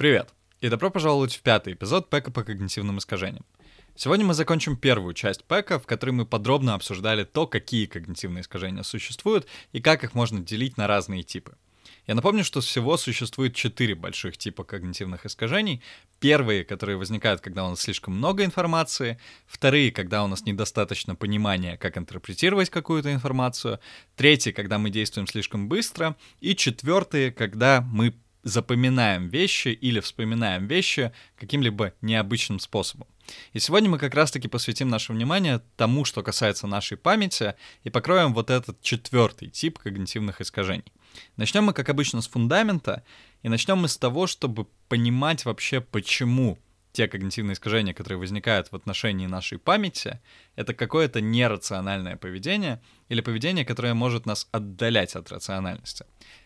Привет, и добро пожаловать в пятый эпизод Пэка по когнитивным искажениям. Сегодня мы закончим первую часть Пэка, в которой мы подробно обсуждали то, какие когнитивные искажения существуют и как их можно делить на разные типы. Я напомню, что всего существует четыре больших типа когнитивных искажений. Первые, которые возникают, когда у нас слишком много информации. Вторые, когда у нас недостаточно понимания, как интерпретировать какую-то информацию. Третьи, когда мы действуем слишком быстро. И четвертые, когда мы запоминаем вещи или вспоминаем вещи каким-либо необычным способом. И сегодня мы как раз-таки посвятим наше внимание тому, что касается нашей памяти, и покроем вот этот четвертый тип когнитивных искажений. Начнем мы, как обычно, с фундамента, и начнем мы с того, чтобы понимать вообще, почему те когнитивные искажения, которые возникают в отношении нашей памяти, это какое-то нерациональное поведение или поведение, которое может нас отдалять от рациональности.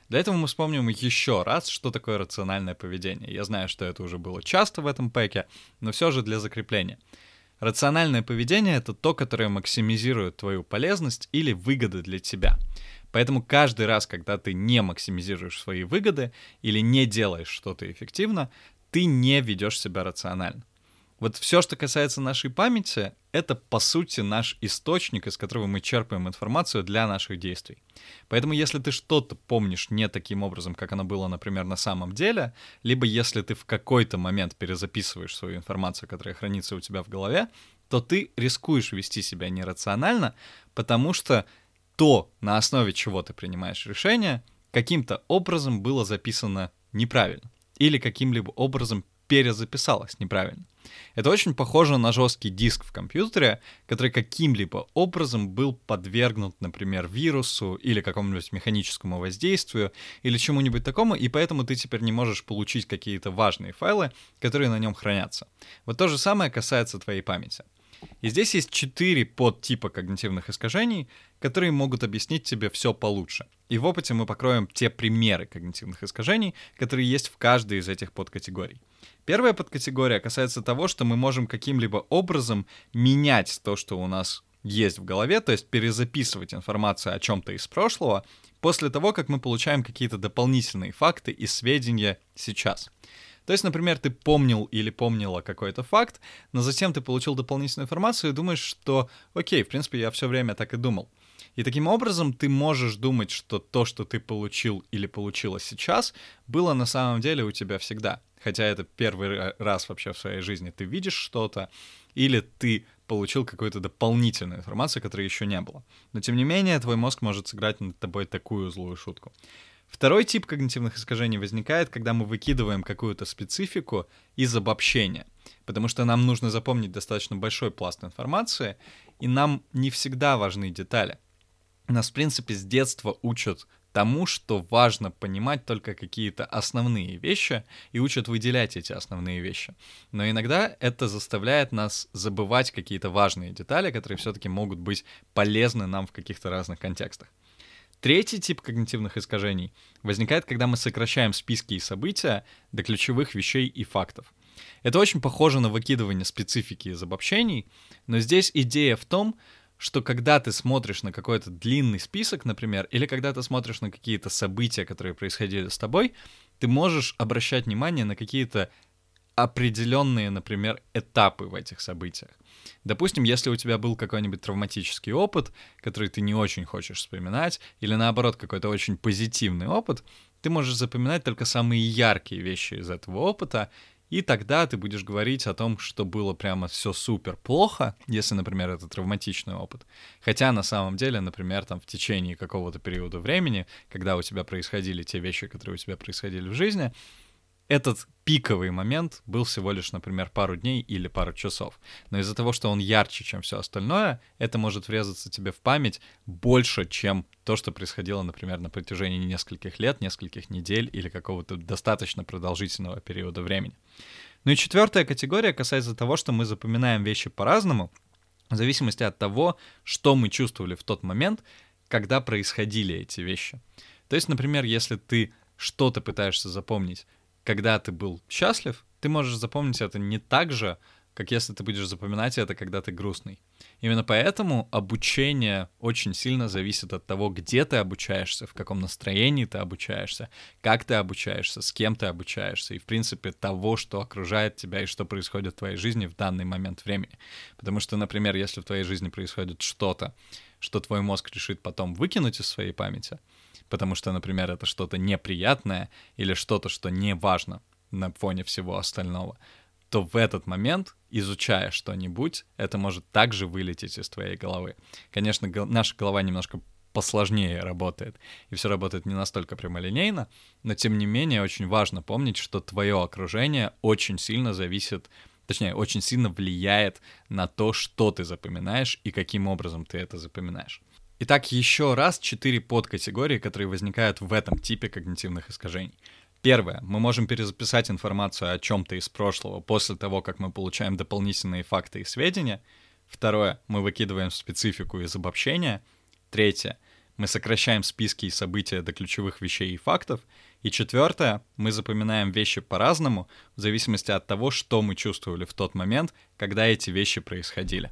Для этого мы вспомним еще раз, что такое рациональное поведение. Я знаю, что это уже было часто в этом пэке, но все же для закрепления. Рациональное поведение — это то, которое максимизирует твою полезность или выгоды для тебя. Поэтому каждый раз, когда ты не максимизируешь свои выгоды или не делаешь что-то эффективно, ты не ведешь себя рационально. Вот все, что касается нашей памяти, это по сути наш источник, из которого мы черпаем информацию для наших действий. Поэтому если ты что-то помнишь не таким образом, как оно было, например, на самом деле, либо если ты в какой-то момент перезаписываешь свою информацию, которая хранится у тебя в голове, то ты рискуешь вести себя нерационально, потому что то, на основе чего ты принимаешь решение, каким-то образом было записано неправильно или каким-либо образом перезаписалось неправильно. Это очень похоже на жесткий диск в компьютере, который каким-либо образом был подвергнут, например, вирусу или какому-нибудь механическому воздействию или чему-нибудь такому, и поэтому ты теперь не можешь получить какие-то важные файлы, которые на нем хранятся. Вот то же самое касается твоей памяти. И здесь есть четыре подтипа когнитивных искажений, которые могут объяснить тебе все получше. И в опыте мы покроем те примеры когнитивных искажений, которые есть в каждой из этих подкатегорий. Первая подкатегория касается того, что мы можем каким-либо образом менять то, что у нас есть в голове, то есть перезаписывать информацию о чем-то из прошлого после того, как мы получаем какие-то дополнительные факты и сведения сейчас. То есть, например, ты помнил или помнила какой-то факт, но затем ты получил дополнительную информацию и думаешь, что окей, в принципе, я все время так и думал. И таким образом ты можешь думать, что то, что ты получил или получила сейчас, было на самом деле у тебя всегда. Хотя это первый раз вообще в своей жизни ты видишь что-то, или ты получил какую-то дополнительную информацию, которой еще не было. Но тем не менее, твой мозг может сыграть над тобой такую злую шутку. Второй тип когнитивных искажений возникает, когда мы выкидываем какую-то специфику из обобщения, потому что нам нужно запомнить достаточно большой пласт информации, и нам не всегда важны детали. Нас, в принципе, с детства учат тому, что важно понимать только какие-то основные вещи и учат выделять эти основные вещи. Но иногда это заставляет нас забывать какие-то важные детали, которые все-таки могут быть полезны нам в каких-то разных контекстах. Третий тип когнитивных искажений возникает, когда мы сокращаем списки и события до ключевых вещей и фактов. Это очень похоже на выкидывание специфики из обобщений, но здесь идея в том, что когда ты смотришь на какой-то длинный список, например, или когда ты смотришь на какие-то события, которые происходили с тобой, ты можешь обращать внимание на какие-то определенные, например, этапы в этих событиях. Допустим, если у тебя был какой-нибудь травматический опыт, который ты не очень хочешь вспоминать, или наоборот какой-то очень позитивный опыт, ты можешь запоминать только самые яркие вещи из этого опыта, и тогда ты будешь говорить о том, что было прямо все супер плохо, если, например, это травматичный опыт. Хотя на самом деле, например, там в течение какого-то периода времени, когда у тебя происходили те вещи, которые у тебя происходили в жизни, этот пиковый момент был всего лишь, например, пару дней или пару часов. Но из-за того, что он ярче, чем все остальное, это может врезаться тебе в память больше, чем то, что происходило, например, на протяжении нескольких лет, нескольких недель или какого-то достаточно продолжительного периода времени. Ну и четвертая категория касается того, что мы запоминаем вещи по-разному, в зависимости от того, что мы чувствовали в тот момент, когда происходили эти вещи. То есть, например, если ты что-то пытаешься запомнить когда ты был счастлив, ты можешь запомнить это не так же, как если ты будешь запоминать это, когда ты грустный. Именно поэтому обучение очень сильно зависит от того, где ты обучаешься, в каком настроении ты обучаешься, как ты обучаешься, с кем ты обучаешься, и, в принципе, того, что окружает тебя и что происходит в твоей жизни в данный момент времени. Потому что, например, если в твоей жизни происходит что-то, что твой мозг решит потом выкинуть из своей памяти, потому что, например, это что-то неприятное или что-то, что не важно на фоне всего остального, то в этот момент, изучая что-нибудь, это может также вылететь из твоей головы. Конечно, гол- наша голова немножко посложнее работает, и все работает не настолько прямолинейно, но тем не менее очень важно помнить, что твое окружение очень сильно зависит, точнее, очень сильно влияет на то, что ты запоминаешь и каким образом ты это запоминаешь. Итак, еще раз четыре подкатегории, которые возникают в этом типе когнитивных искажений. Первое. Мы можем перезаписать информацию о чем-то из прошлого после того, как мы получаем дополнительные факты и сведения. Второе. Мы выкидываем специфику из обобщения. Третье. Мы сокращаем списки и события до ключевых вещей и фактов. И четвертое. Мы запоминаем вещи по-разному, в зависимости от того, что мы чувствовали в тот момент, когда эти вещи происходили.